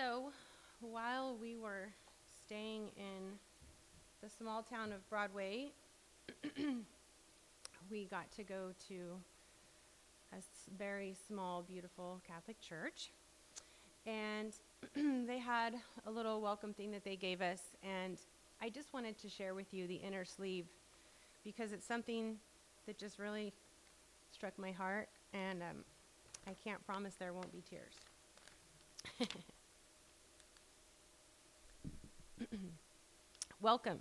So, while we were staying in the small town of Broadway, we got to go to a very small, beautiful Catholic church. And they had a little welcome thing that they gave us. And I just wanted to share with you the inner sleeve because it's something that just really struck my heart. And um, I can't promise there won't be tears. welcome.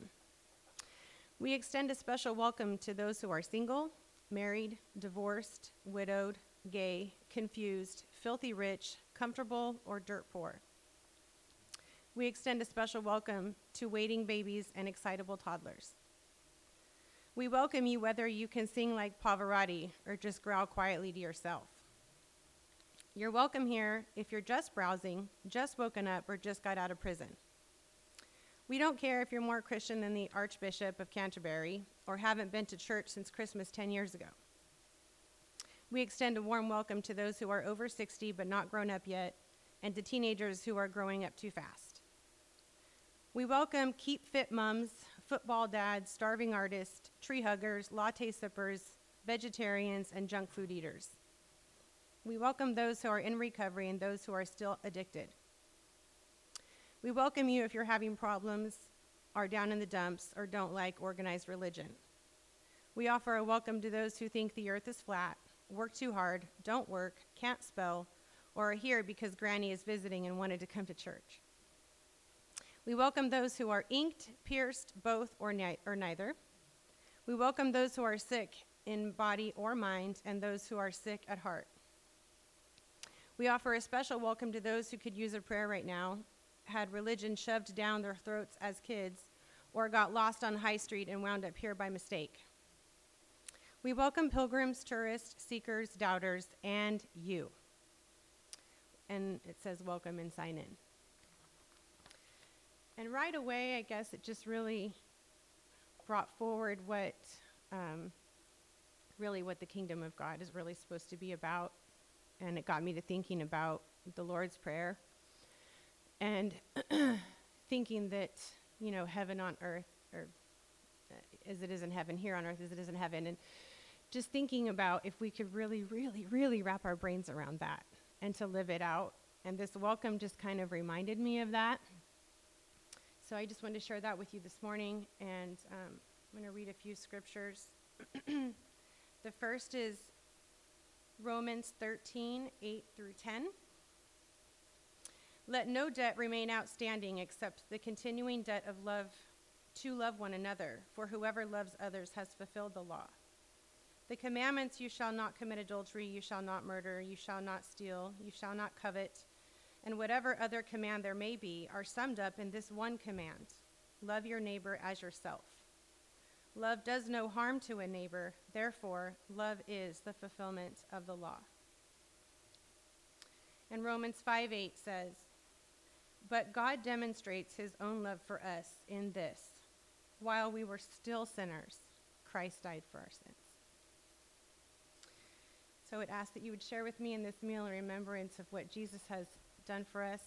We extend a special welcome to those who are single, married, divorced, widowed, gay, confused, filthy rich, comfortable, or dirt poor. We extend a special welcome to waiting babies and excitable toddlers. We welcome you whether you can sing like Pavarotti or just growl quietly to yourself. You're welcome here if you're just browsing, just woken up, or just got out of prison. We don't care if you're more Christian than the Archbishop of Canterbury or haven't been to church since Christmas 10 years ago. We extend a warm welcome to those who are over 60 but not grown up yet, and to teenagers who are growing up too fast. We welcome keep fit mums, football dads, starving artists, tree huggers, latte sippers, vegetarians, and junk food eaters. We welcome those who are in recovery and those who are still addicted. We welcome you if you're having problems, are down in the dumps, or don't like organized religion. We offer a welcome to those who think the earth is flat, work too hard, don't work, can't spell, or are here because Granny is visiting and wanted to come to church. We welcome those who are inked, pierced, both, or, ni- or neither. We welcome those who are sick in body or mind and those who are sick at heart. We offer a special welcome to those who could use a prayer right now, had religion shoved down their throats as kids, or got lost on High Street and wound up here by mistake. We welcome pilgrims, tourists, seekers, doubters, and you. And it says welcome and sign in. And right away, I guess it just really brought forward what um, really what the kingdom of God is really supposed to be about. And it got me to thinking about the Lord's Prayer and thinking that, you know, heaven on earth, or uh, as it is in heaven, here on earth as it is in heaven. And just thinking about if we could really, really, really wrap our brains around that and to live it out. And this welcome just kind of reminded me of that. So I just wanted to share that with you this morning. And um, I'm going to read a few scriptures. the first is Romans 13, 8 through 10. Let no debt remain outstanding except the continuing debt of love to love one another, for whoever loves others has fulfilled the law. The commandments you shall not commit adultery, you shall not murder, you shall not steal, you shall not covet, and whatever other command there may be are summed up in this one command love your neighbor as yourself. Love does no harm to a neighbor, therefore, love is the fulfillment of the law. And Romans 5 8 says, But God demonstrates his own love for us in this while we were still sinners, Christ died for our sins. So I would ask that you would share with me in this meal a remembrance of what Jesus has done for us